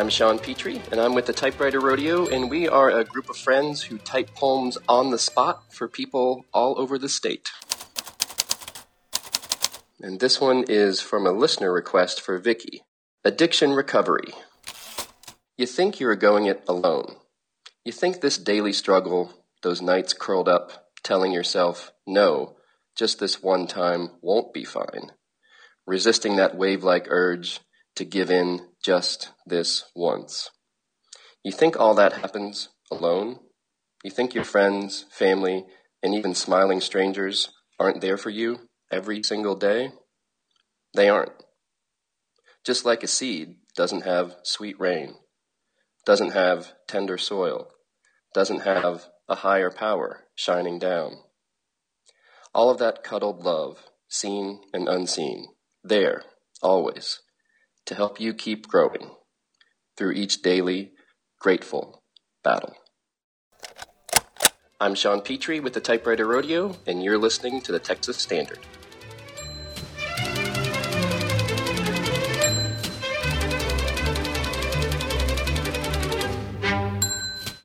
I'm Sean Petrie, and I'm with the Typewriter Rodeo, and we are a group of friends who type poems on the spot for people all over the state. And this one is from a listener request for Vicky. Addiction recovery. You think you are going it alone. You think this daily struggle, those nights curled up, telling yourself, no, just this one time won't be fine. Resisting that wave like urge to give in just this once. You think all that happens alone? You think your friends, family, and even smiling strangers aren't there for you every single day? They aren't. Just like a seed doesn't have sweet rain, doesn't have tender soil, doesn't have a higher power shining down. All of that cuddled love, seen and unseen, there, always, to help you keep growing through each daily, grateful battle. I'm Sean Petrie with the Typewriter Rodeo, and you're listening to the Texas Standard.